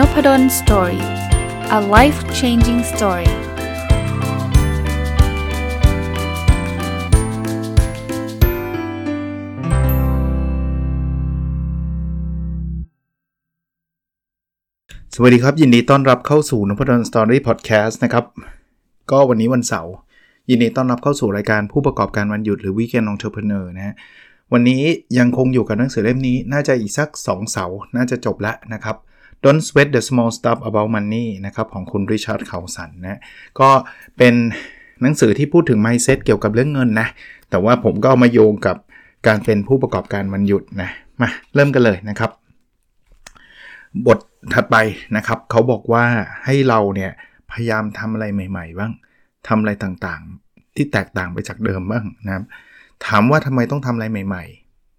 Nopadol Story a life changing story สวัสดีครับ ยินดีต้อนรับเข้าสู่นพดล Story พอดแคสต์นะครับ ก็วันนี้วันเสาร์ยินดีต้อนรับเข้าสู่รายการผู้ประกอบการวันหยุดหรือ Weekend Entrepreneur นะฮะวันนี้ยังคงอยู่กับหนังสือเล่มนี้น่าจะอีกสัก 2 เสาร์น่าจะจบแล้วนะครับ Don't Sweat the Small Stuff About Money นะครับของคุณริชาร์ดเขาสันนะก็เป็นหนังสือที่พูดถึง mindset เกี่ยวกับเรื่องเงินนะ แต่ว่าผมก็เอามาโยงกับการเป็นผู้ประกอบการวันหยุดนะ มาเริ่มกันเลยนะครับ บทถัดไปนะครับ เขาบอกว่าให้เราเนี่ยพยายามทำอะไรใหม่ ๆ บ้างทำอะไรต่างๆ ที่แตกต่างไปจากเดิมบ้างนะครับ ถามว่าทำไมต้องทำอะไรใหม่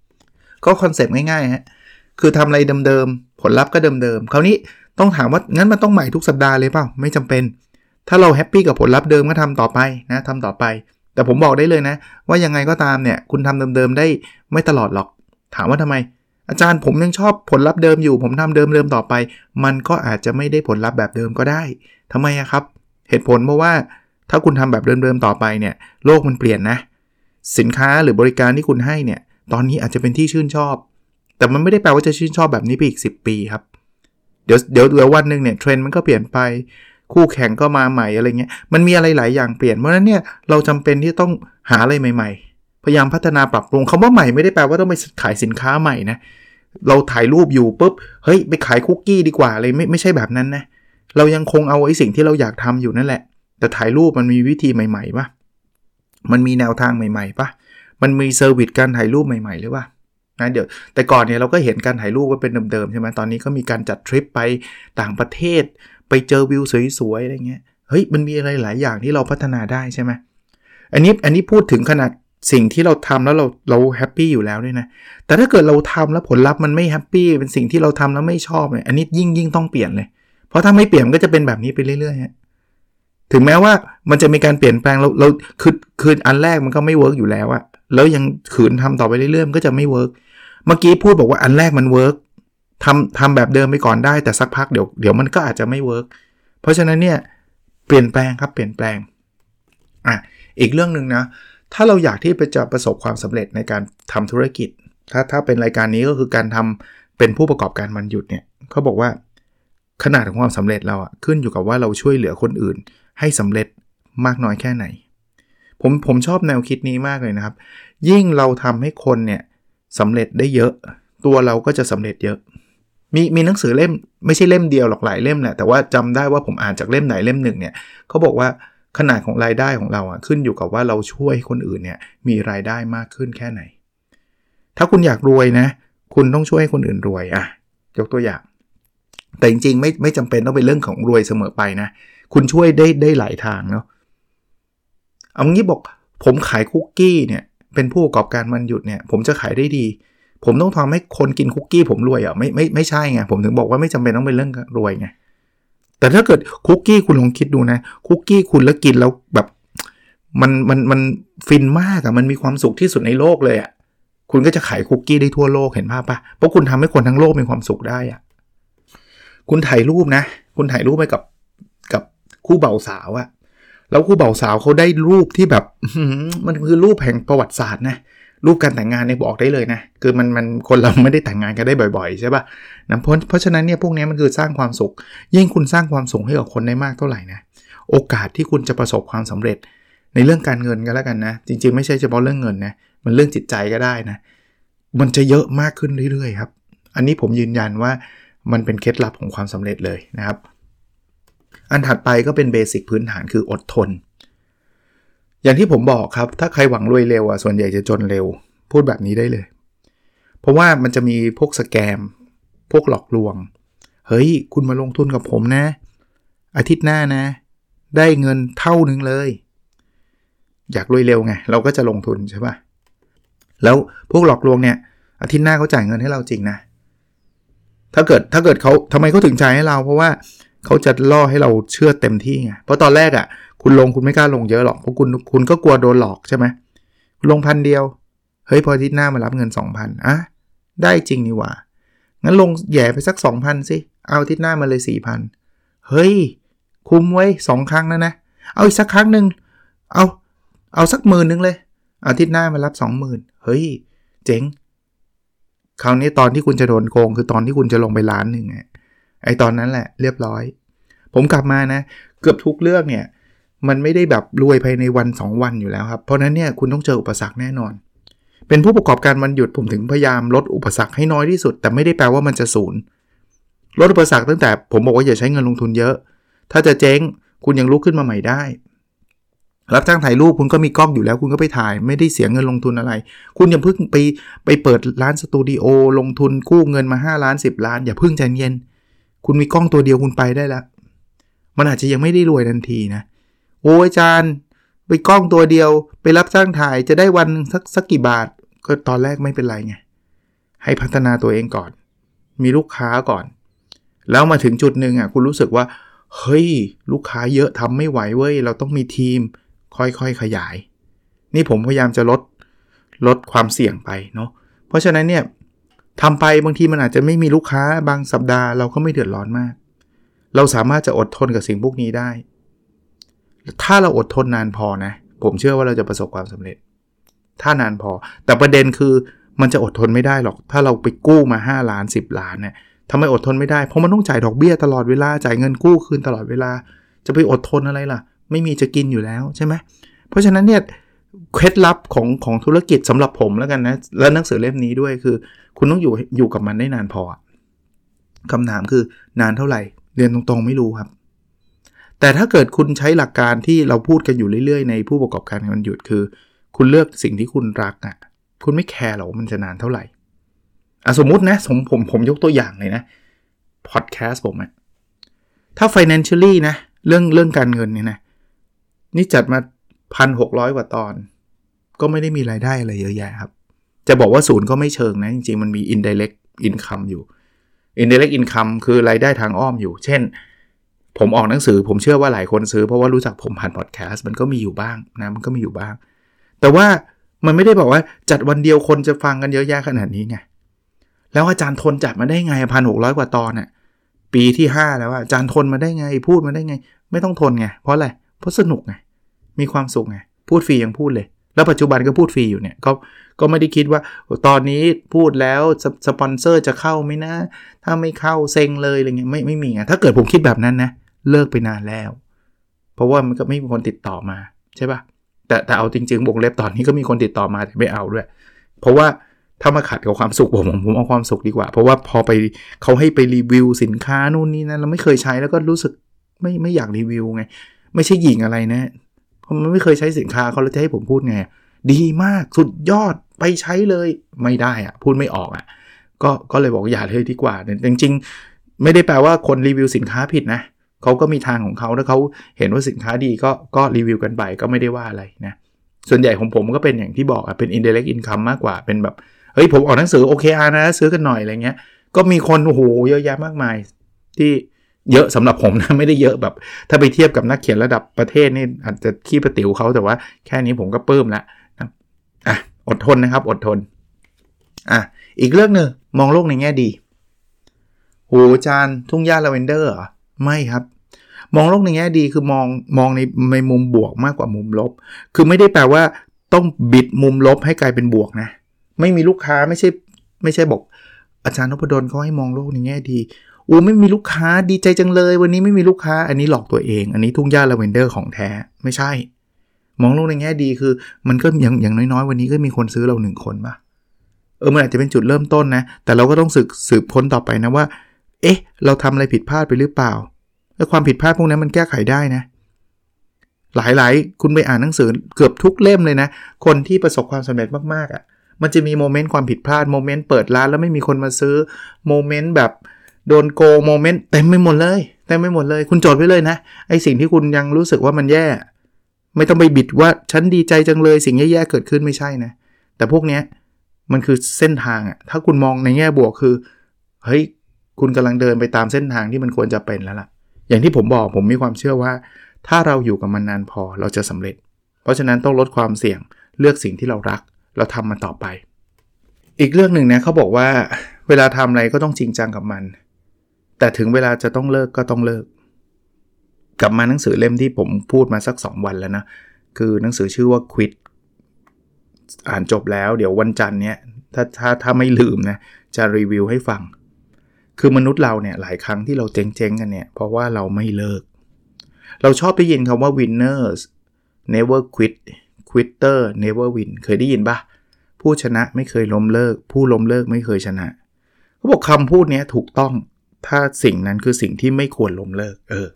ๆ ก็ concept ง่ายๆฮะคือทำอะไรเดิมๆ ผลลัพธ์ก็เดิมๆคราวนี้ต้องถามว่างั้นมันต้องใหม่ทุกสัปดาห์เลยเปล่าไม่จำเป็น ถ้าเรา happy กับผลลัพธ์เดิมก็ทำต่อไปนะทำต่อไป แต่ผมบอกได้เลยนะ ว่ายังไงก็ตามเนี่ยคุณทำเดิมๆได้ไม่ตลอดหรอก ถามว่าทำไม อาจารย์ผมยังชอบผลลัพธ์เดิมอยู่ ผมทำเดิมๆต่อไป มันก็อาจจะไม่ได้ผลลัพธ์แบบเดิมก็ได้ทำไมอะครับ เหตุผลเพราะว่าถ้าคุณทำแบบเดิมๆต่อไปเนี่ยโลกมันเปลี่ยนนะ สินค้าหรือบริการที่คุณให้เนี่ยตอนนี้อาจจะเป็นที่ชื่นชอบ แต่มันไม่ได้แปลว่าจะชื่นชอบแบบนี้ไปอีก 10 ปีครับ เดี๋ยวเดี๋ยวเดี๋ยววันหนึ่งเนี่ยเทรนด์มันก็เปลี่ยนไปคู่แข่งก็มาใหม่อะไรเงี้ย มันมีอะไรหลายอย่างเปลี่ยน เพราะนั้นเนี่ยเราจำเป็นที่ต้องหาอะไรใหม่ ๆ พยายามพัฒนาปรับปรุงคำว่าใหม่ไม่ได้แปลว่าต้องไปขายสินค้าใหม่นะ เราถ่ายรูปอยู่ปุ๊บ เฮ้ยไปขายคุกกี้ดีกว่าอะไรไม่ไม่ใช่แบบนั้นนะ เรายังคงเอาไอ้สิ่งที่เราอยากทำอยู่นั่นแหละ แต่ถ่ายรูปมันมีวิธีใหม่ๆปะมันมีแนวทางใหม่ๆปะมันมี service การถ่ายรูปใหม่ๆหรือว่า นะเดี๋ยวแต่ก่อนเนี่ยเราก็เห็นการถ่ายรูปว่าเป็นเดิมๆใช่ไหมตอนนี้ก็มีการจัดทริปไปต่างประเทศ ไปเจอวิวสวยๆอะไรเงี้ยเฮ้ยมันมีอะไรหลายอย่างที่เราพัฒนาได้ใช่ไหมอันนี้อันนี้พูดถึงขนาดสิ่งที่เราทำแล้วเราเรา happy อยู่แล้วด้วยนะ แต่ถ้าเกิดเราทำแล้วผลลัพธ์มันไม่ happy เป็นสิ่งที่เราทำแล้วไม่ชอบเนี่ยอันนี้ยิ่งยิ่งต้องเปลี่ยนเลย เพราะถ้าไม่เปลี่ยนก็จะเป็นแบบนี้ไปเรื่อยๆถึงแม้ว่ามันจะมีการเปลี่ยนแปลงเราเราคือคืออันแรกมันก็ไม่ work อยู่แล้วอะแล้วยังขืนทำต่อไปเรื่อยๆมันก็จะไม่ work เมื่อกี้พูดบอกว่าอันแรกมัน work ทำทำแบบเดิมไปก่อนได้แต่สักพักเดี๋ยวเดี๋ยวมันก็อาจจะไม่ work เพราะฉะนั้นเนี่ยเปลี่ยนแปลงครับเปลี่ยนแปลงอะอีกเรื่องหนึ่งนะถ้าเราอยากที่จะประสบความสำเร็จในการทำธุรกิจ ถ้าถ้าเป็นรายการนี้ก็คือการทำเป็นผู้ประกอบการวันหยุดเนี่ยเขาบอกว่าขนาดของความสำเร็จเราอะขึ้นอยู่กับว่าเราช่วยเหลือคนอื่น ให้สำเร็จมากน้อยแค่ไหน ผมผมชอบแนวคิดนี้มากเลยนะครับ ยิ่งเราทำให้คนเนี่ย สำเร็จได้เยอะ ตัวเราก็จะสำเร็จเยอะ มีมีหนังสือเล่มไม่ใช่เล่มเดียวหรอกหลายเล่มแหละแต่ว่าจำได้ว่าผมอ่านจากเล่มไหนเล่มหนึ่งเนี่ยเขาบอกว่าขนาดของรายได้ของเราอะขึ้นอยู่กับว่าเราช่วยคนอื่นเนี่ยมีรายได้มากขึ้นแค่ไหน ถ้าคุณอยากรวยนะ คุณต้องช่วยคนอื่นรวยอะยกตัวอย่าง แต่จริงๆ ไม่ไม่จำเป็นต้องเป็นเรื่องของรวยเสมอไปนะ คุณช่วยได้ได้หลายทางเนาะเอางี้บอกผมขายคุกกี้เนี่ย เป็นผู้ประกอบการมันหยุดเนี่ยผมจะขายได้ดี ผมต้องทำให้คนกินคุกกี้ผมรวยอะไม่ไม่ไม่ใช่ไงผมถึงบอกว่าไม่จำเป็นต้องเป็นเรื่องรวยไงแต่ถ้าเกิดคุกกี้คุณลองคิดดูนะคุกกี้คุณแล้วกินแล้วแบบมันมันมันฟินมากอะมันมีความสุขที่สุดในโลกเลยอะคุณก็จะขายคุกกี้ได้ทั่วโลกเห็นภาพปะเพราะคุณทำให้คนทั้งโลกมีความสุขได้อะคุณถ่ายรูปนะ คุณถ่ายรูปไปกับคู่เบ่าสาวอะ แล้วคู่เบ่าสาวเขาได้รูปที่แบบมันคือรูปแห่งประวัติศาสตร์นะรูปการแต่งงานเนี่ยบอกได้เลยนะ คือมันมันคนเราไม่ได้แต่งงานกันได้บ่อยๆ ใช่ปะ่ะนะเพราะเพราะฉะนั้นเนี่ยพวกนี้มันคือสร้างความสุข ยิ่งคุณสร้างความสุขให้กับคนได้มากเท่าไหร่นะ โอกาสที่คุณจะประสบความสำเร็จ ในเรื่องการเงินก็แล้วกันนะ จริงๆ ไม่ใช่เฉพาะเรื่องเงินนะ มันเรื่องจิตใจก็ได้นะ มันจะเยอะมากขึ้นเรื่อยๆครับ อันนี้ผมยืนยันว่ามันเป็นเคล็ดลับของความสำเร็จเลยนะครับ อันถัดไปก็เป็นเบสิกพื้นฐานคืออดทน อย่างที่ผมบอกครับ ถ้าใครหวังรวยเร็วอะส่วนใหญ่จะจนเร็ว พูดแบบนี้ได้เลย เพราะว่ามันจะมีพวกสแกม พวกหลอกลวง เฮ้ย คุณมาลงทุนกับผมนะ อาทิตย์หน้านะ ได้เงินเท่านึงเลย อยากรวยเร็วไง เราก็จะลงทุนใช่ปะแล้วพวกหลอกลวงเนี่ย อาทิตย์หน้าเขาจ่ายเงินให้เราจริงนะถ้าเกิดถ้าเกิดเขาทำไมเขาถึงจ่ายให้เรา เพราะว่า เขาจะล่อให้เราเชื่อเต็มที่ไง เพราะตอนแรกอะ่ะ คุณลงคุณไม่กล้าลงเยอะหรอก เพราะคุณคุณก็กลัวโดนหลอกใช่ไหม ลงพันเดียว เฮ้ยพอทิศหน้ามารับเงิน 2,000อะได้จริงนี่หว่า งั้นลงแย่ไปสัก 2,000สิ เอาอาทิตย์หน้ามาเลย4ี่พันเฮ้ย คุ้มไว้สองครั้งแล้วนะ เอาอีกสักครั้งหนึ่ง เอา เอาสักหมื่นนึงเลยอาทิตย์หน้ามารับสองหมื่นเฮ้ย เจ๋ง คราวนี้ตอนที่คุณจะโดนโกงคือตอนที่คุณจะลงไปล้านหนึ่งไง ไอตอนนั้นแหละเรียบร้อย ผมกลับมานะ เกือบทุกเรื่องเนี่ย มันไม่ได้แบบรวยภายในวัน 2 วันอยู่แล้วครับ เพราะนั้นเนี่ยคุณต้องเจออุปสรรคแน่นอน เป็นผู้ประกอบการวันหยุดผมถึงพยายามลดอุปสรรคให้น้อยที่สุด แต่ไม่ได้แปลว่ามันจะศูนย์ลดอุปสรรคตั้งแต่ผมบอกว่าอย่าใช้เงินลงทุนเยอะ ถ้าจะเจ๊งคุณยังลุกขึ้นมาใหม่ได้ รับจ้างถ่ายรูปคุณก็มีกล้องอยู่แล้ว คุณก็ไปถ่าย ไม่ได้เสียเงินลงทุนอะไร คุณอย่าเพิ่งไปไปเปิดร้านสตูดิโอลงทุนกู้เงินมา 5 ล้าน 10 ล้าน อย่าเพิ่งใจเย็น คุณมีกล้องตัวเดียวคุณไปได้แล้วมันอาจจะยังไม่ได้รวยทันทีนะ โอ้อาจารย์ไปกล้องตัวเดียวไปรับจ้างถ่ายจะได้วันสักสักกี่บาท ก็ตอนแรกไม่เป็นไรไง ให้พัฒนาตัวเองก่อน มีลูกค้าก่อน แล้วมาถึงจุดหนึ่งอะคุณรู้สึกว่า เฮ้ย ลูกค้าเยอะทำไม่ไหวเว้ย เราต้องมีทีม ค่อยๆขยาย นี่ผมพยายามจะลดลดความเสี่ยงไปเนาะเพราะฉะนั้นเนี่ย ทำไปบางทีมันอาจจะไม่มีลูกค้าบางสัปดาห์เราก็ไม่เดือดร้อนมาก เราสามารถจะอดทนกับสิ่งพวกนี้ได้ ถ้าเราอดทนนานพอนะ ผมเชื่อว่าเราจะประสบความสำเร็จ ถ้านานพอ แต่ประเด็นคือมันจะอดทนไม่ได้หรอก ถ้าเราไปกู้มา 5 ล้าน 10 ล้านเนี่ยทำไมอดทนไม่ได้ เพราะมันต้องจ่ายดอกเบี้ยตลอดเวลา จ่ายเงินกู้คืนตลอดเวลา จะไปอดทนอะไรล่ะ ไม่มีจะกินอยู่แล้วใช่ไหม เพราะฉะนั้นเนี่ย เคล็ดลับของของธุรกิจสำหรับผมแล้วกันนะ และหนังสือเล่มนี้ด้วยคือ คุณต้องอยู่อยู่กับมันได้นานพอคำถามคือนานเท่าไหร่ เรียนตรงๆไม่รู้ครับ แต่ถ้าเกิดคุณใช้หลักการที่เราพูดกันอยู่เรื่อยๆ ในผู้ประกอบการวันหยุดคือ คุณเลือกสิ่งที่คุณรักอะ่ะคุณไม่แคร์หรอกมันจะนานเท่าไหร่อะสมมุตินะสมผมผมยกตัวอย่างเลยนะพอดแคสต์ผมอะถ้า financially นะเรื่องเรื่องการเงินเนี่ยนะนี่จัดมา พันหกร้อยกว่าตอน ก็ไม่ได้มีรายได้อะไรเยอะแยะครับ จะบอกว่าศูนย์ก็ไม่เชิงนะ จริงๆ มันมี indirect income อยู่ indirect income คือรายได้ทางอ้อมอยู่ เช่น ผมออกหนังสือผมเชื่อว่าหลายคนซื้อเพราะว่ารู้จักผมผ่านพอดแคสต์มันก็มีอยู่บ้างนะมันก็มีอยู่บ้าง แต่ว่ามันไม่ได้บอกว่าจัดวันเดียวคนจะฟังกันเยอะแยะขนาดนี้ไงแล้วอาจารย์ทนจัดมาได้ไงพันหกร้อยกว่าตอนน่ะปีที่ 5 แล้วอาจารย์ทนมาได้ไงพูดมาได้ไง ไม่ต้องทนไงเพราะอะไรเพราะสนุกไง มีความสุขไงพูดฟรียังพูดเลย แล้วปัจจุบันก็พูดฟรีอยู่เนี่ยก็ก็ไม่ได้คิดว่าตอนนี้พูดแล้วสปอนเซอร์จะเข้าไหมนะ ถ้าไม่เข้าเซ็งเลยอะไรเงี้ยไม่ไม่มีไงถ้าเกิดผมคิดแบบนั้นนะเลิกไปนานแล้ว เพราะว่ามันก็ไม่มีคนติดต่อมาใช่ปะแต่แต่เอาจริงๆวงเล็บตอนนี้ก็มีคนติดต่อมาแต่ไม่เอาด้วย เพราะว่าถ้ามาขัดกับความสุขผมผมเอาความสุขดีกว่า เพราะว่าพอไปเขาให้ไปรีวิวสินค้านู่นนี่นะเราไม่เคยใช้แล้วก็รู้สึกไม่ไม่อยากรีวิวไง ไม่ใช่หญิงอะไรนะ มันไม่เคยใช้สินค้าเขาแล้วจะให้ผมพูดไง ดีมากสุดยอดไปใช้เลยไม่ได้อะพูดไม่ออกอะก็ก็เลยบอกอย่าเลยดีกว่าจริง ๆ ไม่ได้แปลว่าคนรีวิวสินค้าผิดนะเขาก็มีทางของเขาถ้าเขาเห็นว่าสินค้าดีก็ก็รีวิวกันไปก็ไม่ได้ว่าอะไรนะส่วนใหญ่ของผมก็เป็นอย่างที่บอกอะเป็น indirect income มากกว่าเป็นแบบเฮ้ยผมออกหนังสือโอเคอานะซื้อกันหน่อยอะไรเงี้ยก็มีคนโอ้โหเยอะแยะมากมายที่ เยอะสำหรับผมนะไม่ได้เยอะแบบ ถ้าไปเทียบกับนักเขียนระดับประเทศนี่อาจจะขี้ประติ๋วเขาแต่ว่าแค่นี้ผมก็ปลื้มล้วนะอะอดทนนะครับอดทนอะอีกเรื่องหนึ่งมองโลกในแง่ดีโหจานทุ่งหญ้าลาเวนเดอร์เหรอไม่ครับมองโลกในแง่ดีคือมองมองในในมุมบวกมากกว่ามุมลบ คือไม่ได้แปลว่าต้องบิดมุมลบให้กลายเป็นบวกนะ ไม่มีลูกค้าไม่ใช่ไม่ใช่บอก อาจารย์นพดลเขาให้มองโลกในแง่ดี อูไม่มีลูกค้าดีใจจังเลย วันนี้ไม่มีลูกค้าอันนี้หลอกตัวเอง อันนี้ทุ่งหญ้าลาเวนเดอร์ของแท้ไม่ใช่ มองโลกในแง่ดีคือ มันก็อย่างอย่างน้อยๆ วันนี้ก็มีคนซื้อเราหนึ่งคนปะเออมันอาจจะเป็นจุดเริ่มต้นนะ แต่เราก็ต้องสืบสืบค้นต่อไปนะว่า เอ๊ะ เราทำอะไรผิดพลาดไปหรือเปล่าแล้วความผิดพลาดพวกนั้นมันแก้ไขได้นะ หลายๆ คุณไปอ่านหนังสือเกือบทุกเล่มเลยนะ คนที่ประสบความสำเร็จมากๆอะ่ะ มันจะมี moment ความผิดพลาด moment เปิดร้านแล้วไม่มีคนมาซื้อ moment แบบ โดนโกง moment เต็มไปหมดเลยเต็มไปหมดเลย คุณจดไว้เลยนะไอ้สิ่งที่คุณยังรู้สึกว่ามันแย่ ไม่ต้องไปคิดว่าฉันดีใจจังเลยสิ่งแย่ๆเกิดขึ้นไม่ใช่นะ แต่พวกเนี้ยมันคือเส้นทางอะถ้าคุณมองในแง่บวกคือเฮ้ยคุณกำลังเดินไปตามเส้นทางที่มันควรจะเป็นแล้วล่ะ อย่างที่ผมบอกผมมีความเชื่อว่า ถ้าเราอยู่กับมันนานพอเราจะสำเร็จ เพราะฉะนั้นต้องลดความเสี่ยงเลือกสิ่งที่เรารัก เราทำมันต่อไป อีกเรื่องหนึ่งนะเขาบอกว่าเวลาทำอะไรก็ต้องจริงจังกับมัน แต่ถึงเวลาจะต้องเลิกก็ต้องเลิก กลับมาหนังสือเล่มที่ผมพูดมาสัก 2 วันแล้วนะ คือหนังสือชื่อว่า Quit อ่านจบแล้ว เดี๋ยววันจันทร์เนี้ยถ้าถ้าถ้าไม่ลืมนะ จะรีวิวให้ฟัง คือมนุษย์เราเนี่ยหลายครั้งที่เราเจ๊งๆกันเนี่ย เพราะว่าเราไม่เลิก เราชอบได้ยินคำว่า winners never quit quitter never win เคยได้ยินปะผู้ชนะไม่เคยล้มเลิก ผู้ล้มเลิกไม่เคยชนะเขาบอกคำพูดนี้ถูกต้อง ถ้าสิ่งนั้นคือสิ่งที่ไม่ควรล้มเลิก เออ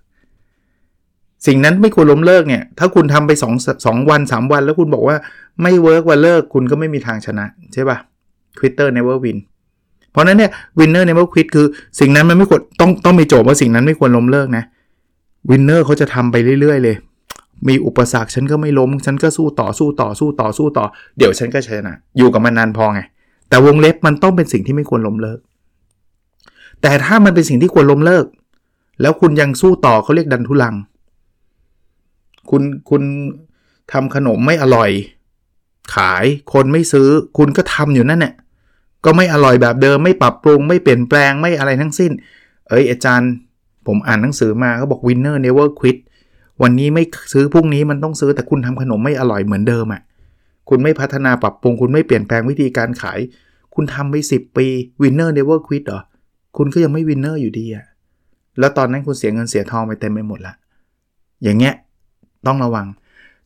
สิ่งนั้นไม่ควรล้มเลิกเนี่ย ถ้าคุณทำไป2 2วัน 3 วัน แล้วคุณบอกว่าไม่เวิร์กว่าเลิก คุณก็ไม่มีทางชนะ ใช่ปะ quitter never win เพราะนั้นเนี่ย winner never quit คือสิ่งนั้นมันไม่ควรต้องต้องมีโจทย์ว่าสิ่งนั้นไม่ควรล้มเลิกนะ winner เขาจะทำไปเรื่อยๆ เลย มีอุปสรรคฉันก็ไม่ล้ม ฉันก็สู้ต่อสู้ต่อสู้ต่อสู้ต่อ เดี๋ยวฉันก็ชนะ อยู่กับมันนานพอไง แต่วงเล็บมันต้องเป็นสิ่งที่ไม่ควรล้มเลิก แต่ถ้ามันเป็นสิ่งที่ควรล้มเลิก แล้วคุณยังสู้ต่อเขาเรียกดันทุลัง คุณคุณทำขนมไม่อร่อย ขายคนไม่ซื้อ คุณก็ทำอยู่นั่นแหละก็ไม่อร่อยแบบเดิมไม่ปรับปรุง ไม่เปลี่ยนแปลงไม่อะไรทั้งสิ้น เอ้ยอาจารย์ ผมอ่านหนังสือมาเขาบอก winner never quit วันนี้ไม่ซื้อพรุ่งนี้มันต้องซื้อแต่คุณทำขนมไม่อร่อยเหมือนเดิมอะ่ะคุณไม่พัฒนาปรับปรุง คุณไม่เปลี่ยนแปลงวิธีการขาย คุณทำไป 10 ปี winner never quit เหรอ คุณก็ยังไม่ winner อยู่ดีอะแล้วตอนนั้นคุณเสียเงินเสียทองไปเต็มไปหมดละ อย่างเงี้ยต้องระวัง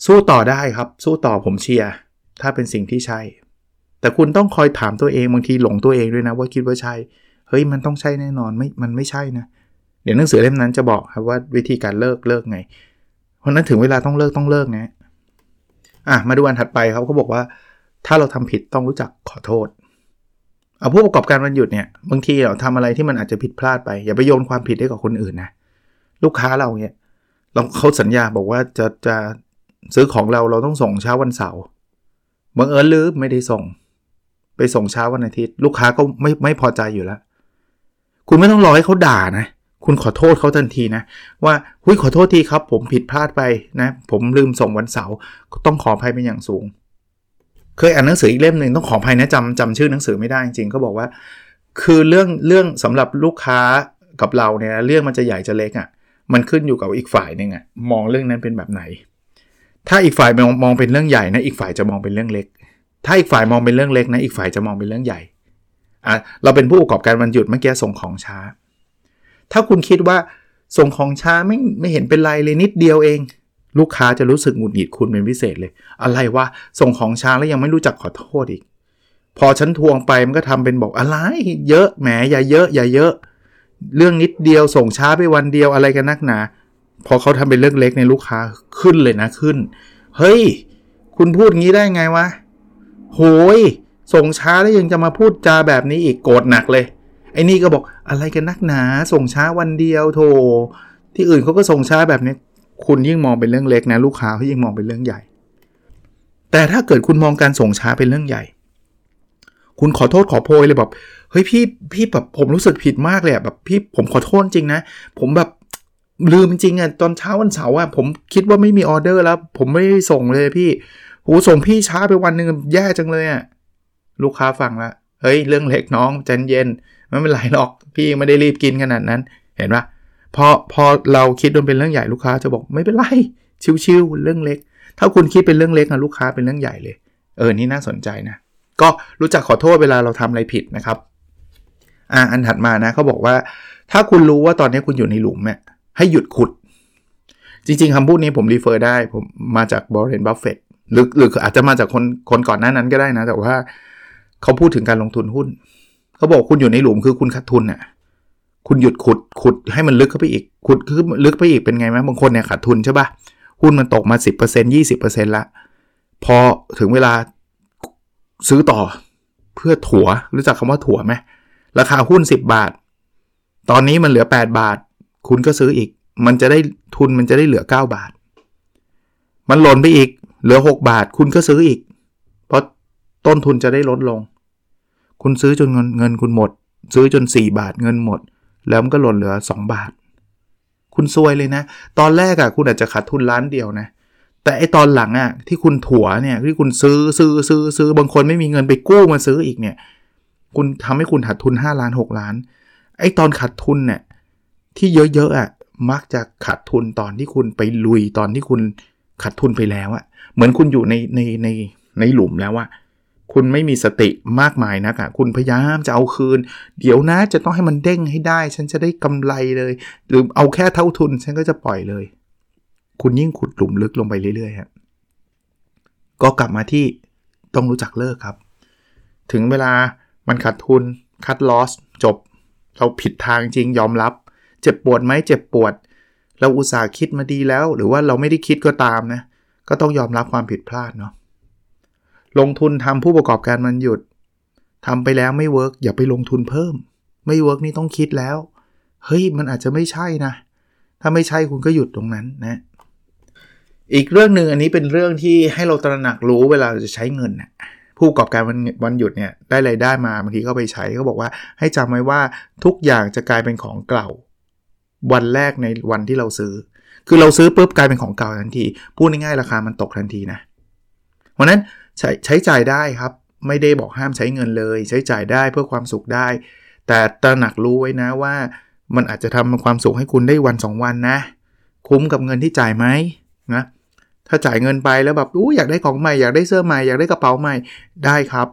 สู้ต่อได้ครับ สู้ต่อผมเชียร์ถ้าเป็นสิ่งที่ใช่ แต่คุณต้องคอยถามตัวเองบางทีหลงตัวเองด้วยนะ ว่าคิดว่าใช่ เฮ้ยมันต้องใช่แน่นอนไม่ มันไม่ใช่นะ เดี๋ยวหนังสือเล่มนั้นจะบอกครับว่าวิธีการเลิกเลิกไง เพราะนั้นถึงเวลาต้องเลิกต้องเลิกนะอะมาดูอันถัดไปครับเขาบอกว่า ถ้าเราทำผิดต้องรู้จักขอโทษ เอาผู้ประกอบการวันหยุดเนี่ยบางทีเราทำอะไรที่มันอาจจะผิดพลาดไป อย่าไปโยนความผิดให้กับคนอื่นนะลูกค้าเราเนี่ยเราเขาสัญญาบอกว่าจะจะซื้อของเราเราต้องส่งเช้าวันเสาร์บังเอิญลืมไม่ได้ส่ง ไปส่งเช้าวันอาทิตย์ ลูกค้าก็ไม่ไม่พอใจอยู่แล้ว คุณไม่ต้องรอให้เขาด่านะ คุณขอโทษเขาทันทีนะ ว่าหุยขอโทษทีครับ ผมผิดพลาดไปนะ ผมลืมส่งวันเสาร์ต้องขออภัยเป็นอย่างสูง เคยอ่านหนังสืออีกเล่มหนึ่งต้องขออภัยนะจำจำชื่อหนังสือไม่ได้จริงๆเขาบอกว่า คือเรื่องเรื่องสำหรับลูกค้ากับเราเนี่ยเรื่องมันจะใหญ่จะเล็กอะ่ะมันขึ้นอยู่กับอีกฝ่ายหนึ่งอะ่ะมองเรื่องนั้นเป็นแบบไหน ถ้าอีกฝ่ายมองมองเป็นเรื่องใหญ่นะอีกฝ่ายจะมองเป็นเรื่องเล็ก ถ้าอีกฝ่ายมองเป็นเรื่องเล็กนะอีกฝ่ายจะมองเป็นเรื่องใหญ่อะเราเป็นผู้ประกอบการวันหยุดเมื่อกี้ส่งของช้า ถ้าคุณคิดว่าส่งของช้าไม่ไม่เห็นเป็นไรเลยนิดเดียวเอง ลูกค้าจะรู้สึกหงุดหงิดคุณเป็นพิเศษเลย อะไรวะส่งของช้าแล้วยังไม่รู้จักขอโทษอีก พอฉันทวงไปมันก็ทำเป็นบอกอะไร เยอะแหมอย่าเยอะอย่าเยอะ เรื่องนิดเดียวส่งช้าไปวันเดียวอะไรกันนักหนาพอเขาทำเป็นเรื่องเล็กในลูกค้าขึ้นเลยนะขึ้น เฮ้ย คุณพูดงี้ได้ไงวะโหยส่งช้าแล้วยังจะมาพูดจาแบบนี้อีกโกรธหนักเลย ไอ้นี่ก็บอกอะไรกันนักหนา ส่งช้าวันเดียวโถที่อื่นเขาก็ส่งช้าแบบนี้ คุณยิ่งมองเป็นเรื่องเล็กนะลูกค้าเขายิ่งมองเป็นเรื่องใหญ่ แต่ถ้าเกิดคุณมองการส่งช้าเป็นเรื่องใหญ่ คุณขอโทษขอโพยเลยแบบเฮ้ยพี่พี่แบบผมรู้สึกผิดมากเลยแบบพี่ผมขอโทษจริงนะ ผมแบบลืมจริงอะตอนเช้าวันเสาร์อะผมคิดว่าไม่มีออเดอร์แล้ว ผมไม่ได้ส่งเลยพี่โหส่งพี่ช้าไปวันหนึ่งแย่จังเลยอะลูกค้าฟังละเฮ้ยเรื่องเล็กน้องใจเย็นไม่เป็นไรหรอก พี่ไม่ได้รีบกินขนาดนั้น เห็นปะ พอพอเราคิดมันเป็นเรื่องใหญ่ลูกค้าจะบอกไม่เป็นไรชิวๆเรื่องเล็ก ถ้าคุณคิดเป็นเรื่องเล็กนะลูกค้าเป็นเรื่องใหญ่เลย เออนี่น่าสนใจนะ ก็รู้จักขอโทษเวลาเราทำอะไรผิดนะครับอ่าอันถัดมานะเขาบอกว่า ถ้าคุณรู้ว่าตอนนี้คุณอยู่ในหลุมเนี่ยให้หยุดขุด จริงๆคำพูดนี้ผมรีเฟอร์ได้ผมมาจากวอร์เรนบัฟเฟตต์หรือหรืออาจจะมาจากคนคนก่อนหน้านั้นก็ได้นะ แต่ว่าเขาพูดถึงการลงทุนหุ้น เขาบอกคุณอยู่ในหลุมคือคุณขาดทุนน่ะ คุณหยุดขุดขุดให้มันลึกเข้าไปอีก ขุดคือลึกไปอีกเป็นไงไหมบางคนเนี่ยขาดทุนใช่ปะหุ้นมันตกมา 10% 20%ละพอถึงเวลาซื้อต่อเพื่อถัวรู้จักคำว่าถัวไหมราคาหุ้น 10 บาท ตอนนี้มันเหลือ 8 บาท คุณก็ซื้ออีก มันจะได้ทุนมันจะได้เหลือ 9 บาท มันหล่นไปอีกเหลือ 6 บาท คุณก็ซื้ออีก เพราะต้นทุนจะได้ลดลง คุณซื้อจนเงินเงินคุณหมด ซื้อจน 4 บาทเงินหมด แล้วมันก็หล่นเหลือ 2 บาท คุณซวยเลยนะ ตอนแรกอะ่ะคุณอาจจะขาดทุนล้านเดียวนะ แต่ไอตอนหลังอะ่ะที่คุณถัวเนี่ยที่คุณซื้อซื้อซื้อซื้อบางคนไม่มีเงินไปกู้มาซื้ออีกเนี่ย คุณทำให้คุณขาดทุน 5 ล้าน 6 ล้าน ไอตอนขาดทุนเนี่ยที่เยอะๆอะ่ะมักจะขาดทุนตอนที่คุณไปลุยตอนที่คุณขาดทุนไปแล้วอะเหมือนคุณอยู่ในในในในหลุมแล้วอะ คุณไม่มีสติมากมายนักอะคุณพยายามจะเอาคืน เดี๋ยวนะจะต้องให้มันเด้งให้ได้ ฉันจะได้กำไรเลย หรือเอาแค่เท่าทุน ฉันก็จะปล่อยเลย คุณยิ่งขุดหลุมลึกลงไปเรื่อยๆฮะก็กลับมาที่ต้องรู้จักเลิกครับ ถึงเวลามันขาดทุน cut loss จบ เราผิดทางจริงยอมรับ เจ็บปวดไหมเจ็บปวด เราอุตส่าห์คิดมาดีแล้ว หรือว่าเราไม่ได้คิดก็ตามนะก็ต้องยอมรับความผิดพลาดเนาะ ลงทุนทำผู้ประกอบการวันหยุดทำไปแล้วไม่ work อย่าไปลงทุนเพิ่ม ไม่ work นี่ต้องคิดแล้ว เฮ้ยมันอาจจะไม่ใช่นะ ถ้าไม่ใช่คุณก็หยุดตรงนั้นนะอีกเรื่องหนึ่งอันนี้เป็นเรื่องที่ให้เราตระหนักรู้เวลาจะใช้เงินนะผู้ประกอบการวันวันหยุดเนี่ยได้ไรายได้มาบางทีก็ไปใช้เขาบอกว่าให้จำไว้ว่าทุกอย่างจะกลายเป็นของเก่า วันแรกในวันที่เราซื้อ คือเราซื้อปุ๊บกลายเป็นของเก่าทันที พูดง่ายๆราคามันตกทันทีนะเพราะนั้น ใช้ใช้จ่ายได้ครับ ไม่ได้บอกห้ามใช้เงินเลย ใช้จ่ายได้เพื่อความสุขได้ แต่ตระหนักรู้ไว้นะว่า มันอาจจะทำความสุขให้คุณได้วัน 2 วันนะ คุ้มกับเงินที่จ่ายไหมนะถ้าจ่ายเงินไปแล้วแบบอู้อยากได้ของใหม่อยากได้เสื้อใหม่อยากได้กระเป๋าใหม่ได้ครับ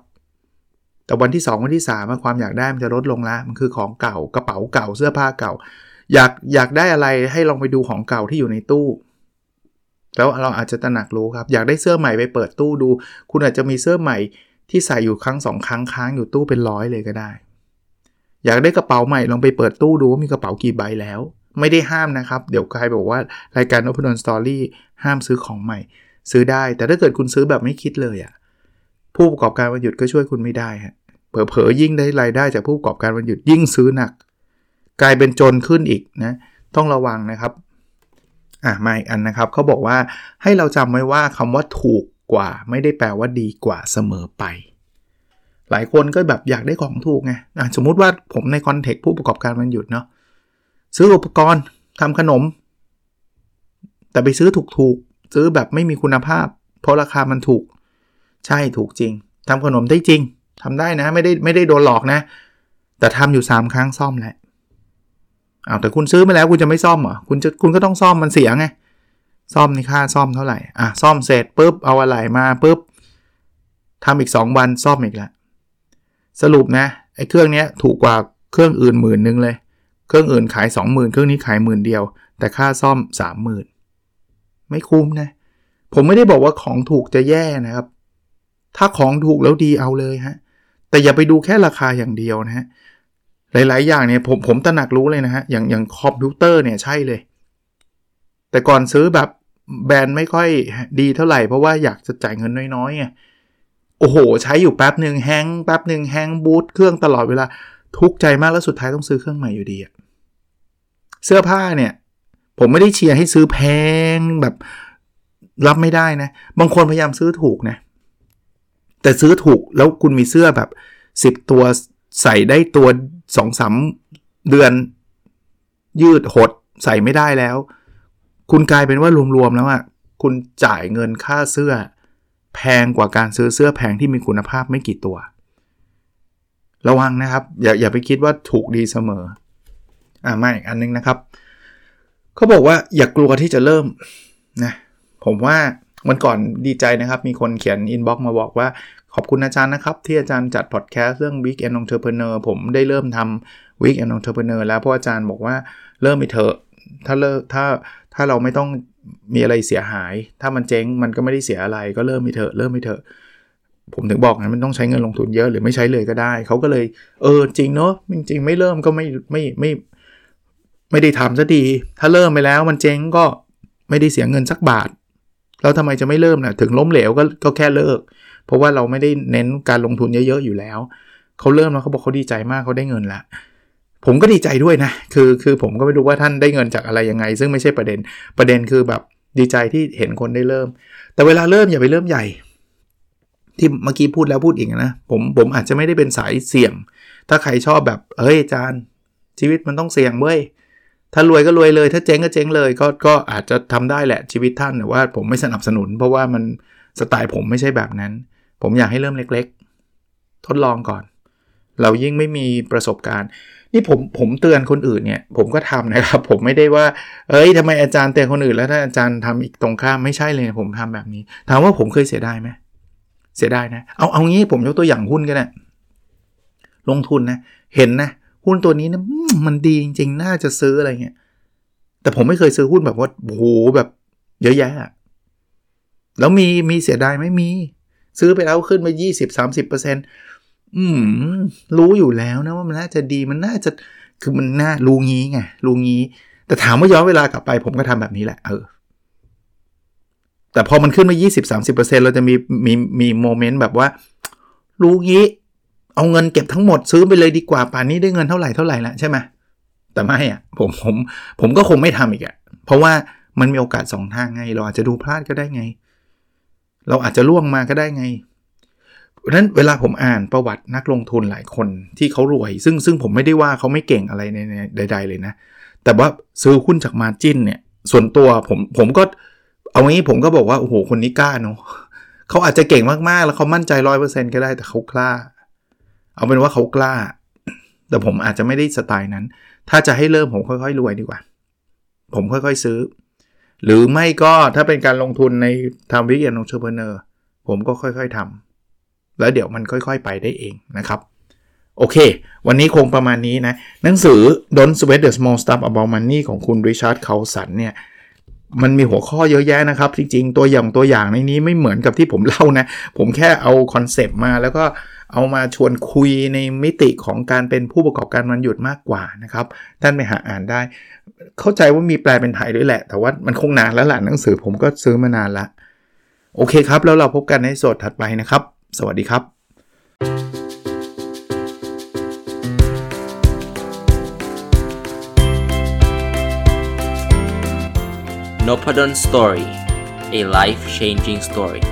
แต่วันที่ 2 วันที่3ความอยากได้มันจะลดลงล้วมันคือของเก่ากระเป๋าเก่าเสื้อผ้าเก่า อยากอยากได้อะไรให้ลองไปดูของเก่าที่อยู่ในตู้ แล้วเราอาจจะตระหนักรู้ครับ อยากได้เสื้อใหม่ไปเปิดตู้ดู คุณอาจจะมีเสื้อใหม่ที่ใส่อยู่ครั้งสองครั้งค้างอยู่ตู้เป็นร้อยเลยก็ได้ อยากได้กระเป๋าใหม่ลองไปเปิดตู้ดูว่ามีกระเป๋ากี่ใบแล้ว ไม่ได้ห้ามนะครับ เดี๋ยวใครบอกว่ารายการ Open On Story ห้ามซื้อของใหม่ ซื้อได้ แต่ถ้าเกิดคุณซื้อแบบไม่คิดเลยอะ่ะผู้ประกอบการวันหยุดก็ช่วยคุณไม่ได้ฮะเผลอๆยิ่งได้รายได้จากผู้ประกอบการวันหยุดยิ่งซื้อหนัก กลายเป็นจนขึ้นอีกนะต้องระวังนะครับ อะมาอีกอันนะครับเขาบอกว่าให้เราจำไว้ว่าคำว่าถูกกว่า ไม่ได้แปลว่าดีกว่าเสมอไป หลายคนก็แบบอยากได้ของถูกไงอะสมมุติว่าผมในคอนเทกต์ผู้ประกอบการมันหยุดเนาะซื้ออุปกรณ์ทำขนม แต่ไปซื้อถูกๆซื้อแบบไม่มีคุณภาพ เพราะราคามันถูก ใช่ถูกจริงทำขนมได้จริงทำได้นะไม่ได้ไม่ได้โดนหลอกนะ แต่ทำอยู่ 3 ครั้งซ่อมแหละ อ้าวแต่คุณซื้อมาแล้วคุณจะไม่ซ่อมเหรอคุณจะคุณก็ต้องซ่อมมันเสียไงซ่อมนี่ค่าซ่อมเท่าไหร่อะซ่อมเสร็จปุ๊บเอาอะไรมาปุ๊บทำอีก 2 วันซ่อมอีกแล้วสรุปนะไอ้เครื่องนี้ถูกกว่าเครื่องอื่นหมื่นนึงเลย เครื่องอื่นขาย 20,000 เครื่องนี้ขายหมื่นเดียว แต่ค่าซ่อม 30,000 ไม่คุ้มนะ ผมไม่ได้บอกว่าของถูกจะแย่นะครับ ถ้าของถูกแล้วดีเอาเลยฮะแต่อย่าไปดูแค่ราคาอย่างเดียวนะฮะ หลาย ๆ อย่างเนี่ยผมผมตระหนักรู้เลยนะฮะ อย่างอย่างคอมพิวเตอร์เนี่ยใช่เลย แต่ก่อนซื้อแบบแบรนด์ไม่ค่อยดีเท่าไหร่ เพราะว่าอยากจะจ่ายเงินน้อยๆไงโอ้โห ใช้อยู่แป๊บหนึ่งแฮงแป๊บหนึ่งแฮงบูตเครื่องตลอดเวลาทุกใจมากแล้วสุดท้ายต้องซื้อเครื่องใหม่อยู่ดีอะเสื้อผ้าเนี่ย ผมไม่ได้เชียร์ให้ซื้อแพงแบบรับไม่ได้นะ บางคนพยายามซื้อถูกนะ แต่ซื้อถูกแล้วคุณมีเสื้อแบบ 10 ตัวใส่ได้ตัว สองสาเดือน ยืดหดใส่ไม่ได้แล้ว คุณกลายเป็นว่ารวมๆแล้วอะ่ะคุณจ่ายเงินค่าเสื้อ แพงกว่าการซื้อเสื้อแพงที่มีคุณภาพไม่กี่ตัว ระวังนะครับ อย่าอย่าไปคิดว่าถูกดีเสมอ อ่ามาอีกอันนึงนะครับเขาบอกว่าอย่ากลัวที่จะเริ่มนะผมว่าวันก่อนดีใจนะครับ มีคนเขียน inbox มาบอกว่า ขอบคุณอาจารย์นะครับ ที่อาจารย์จัดพอดแคสต์เรื่อง Weekend Entrepreneur ผมได้เริ่มทำ Week End Entrepreneur แล้วเพราะอาจารย์บอกว่าเริ่มไปเถอะถ้าเลิกถ้าถ้าเราไม่ต้องมีอะไรเสียหาย ถ้ามันเจ๊งมันก็ไม่ได้เสียอะไร ก็เริ่มไปเถอะเริ่มไปเถอะ ผมถึงบอกนะมันต้องใช้เงินลงทุนเยอะหรือไม่ใช้เลยก็ได้ เขาก็เลยเออจริงเนาะจริง ๆ ไม่เริ่มก็ไม่ไม่ไม่ไม่ได้ทำซะดี ถ้าเริ่มไปแล้วมันเจ๊งก็ไม่ได้เสียเงินสักบาท แล้วทำไมจะไม่เริ่มนะถึงล้มเหลวก็ก็แค่เลิก เพราะว่าเราไม่ได้เน้นการลงทุนเยอะๆอยู่แล้ว เขาเริ่มแล้วเขาบอกเขาดีใจมากเขาได้เงินละผมก็ดีใจด้วยนะ คือคือผมก็ไม่รู้ว่าท่านได้เงินจากอะไรยังไง ซึ่งไม่ใช่ประเด็นประเด็นคือแบบดีใจที่เห็นคนได้เริ่ม แต่เวลาเริ่มอย่าไปเริ่มใหญ่ ที่เมื่อกี้พูดแล้วพูดอีกนะ ผมผมอาจจะไม่ได้เป็นสายเสี่ยง ถ้าใครชอบแบบเฮ้ยอาจารย์ ชีวิตมันต้องเสี่ยงเว้ยถ้ารวยก็รวยเลย ถ้าเจ๊งก็เจ๊งเลย ก็ก็อาจจะทำได้แหละชีวิตท่านแต่ว่าผมไม่สนับสนุน เพราะว่ามันสไตล์ผมไม่ใช่แบบนั้น ผมอยากให้เริ่มเล็กๆ ทดลองก่อน เรายิ่งไม่มีประสบการณ์ นี่ผมผมเตือนคนอื่นเนี่ย ผมก็ทำนะครับ ผมไม่ได้ว่า เอ้ยทำไมอาจารย์เตือนคนอื่นแล้วถ้าอาจารย์ทำอีกตรงข้ามไม่ใช่เลยผมทำแบบนี้ ถามว่าผมเคยเสียดายไหมเสียดายนะ เอาเอางี้ผมยกตัวอย่างหุ้นก็ได้ลงทุนนะ เห็นนะหุ้นตัวนี้นะมันดีจริงๆ น่าจะซื้ออะไรเงี้ย แต่ผมไม่เคยซื้อหุ้นแบบว่าโอ้โหแบบเยอะแยะ แล้วมีมีเสียดายไม่มี ซื้อไปแล้วขึ้นมา 20-30%อืม รู้อยู่แล้วนะว่ามันน่าจะดีมันน่าจะคือมันน่ารู้งี้ไงรู้งี้ แต่ถามว่าย้อนเวลากลับไป ผมก็ทำแบบนี้แหละเออแต่พอมันขึ้นมา 20-30%เราจะมีมีมีโมเมนต์แบบว่า รู้งี้ เอาเงินเก็บทั้งหมดซื้อไปเลยดีกว่าป่านนี้ได้เงินเท่าไหร่เท่าไหร่ละใช่ไหมแต่ไม่อะผมผมผมก็คงไม่ทำอีกอะเพราะว่ามันมีโอกาสสองทางไง เราอาจจะดูพลาดก็ได้ไง เราอาจจะล่วงมาก็ได้ไงเพราะนั้นเวลาผมอ่านประวัตินักลงทุนหลายคนที่เขารวย ซึ่งซึ่งผมไม่ได้ว่าเขาไม่เก่งอะไรในใด ๆ เลยนะ แต่ว่าซื้อหุ้นจากมาจินเนี่ย ส่วนตัวผมผมก็เอางี้ผมก็บอกว่า โอ้โห คนนี้กล้าเนาะเขาอาจจะเก่งมาก ๆ แล้วเขามั่นใจร้อยเปอร์เซ็นก็ได้แต่เขากล้า เอาเป็นว่าเขากล้า แต่ผมอาจจะไม่ได้สไตล์นั้น ถ้าจะให้เริ่มผมค่อย ๆ รวยดีกว่า ผมค่อย ๆ ซื้อ หรือไม่ก็ถ้าเป็นการลงทุนในทำ Weekend Entrepreneur ผมก็ค่อยๆทำแล้วเดี๋ยวมันค่อยๆไปได้เองนะครับ โอเค วันนี้คงประมาณนี้นะ หนังสือ Don't Sweat the Small Stuff About Money ของคุณริชาร์ดคาร์ลสันเนี่ยมันมีหัวข้อเยอะแยะนะครับ จริงๆ ตัวอย่างตัวอย่างในนี้ไม่เหมือนกับที่ผมเล่านะ ผมแค่เอาคอนเซปต์มาแล้วก็ เอามาชวนคุยในมิติของการเป็นผู้ประกอบการวันหยุดมากกว่านะครับท่านไปหาอ่านได้ เข้าใจว่ามีแปลเป็นไทยด้วยแหละ แต่ว่ามันคงนานแล้วแหละหนังสือผมก็ซื้อมานานละโอเคครับ แล้วเราพบกันในสดถัดไปนะครับ สวัสดีครับ n o p a d o n Story a life changing story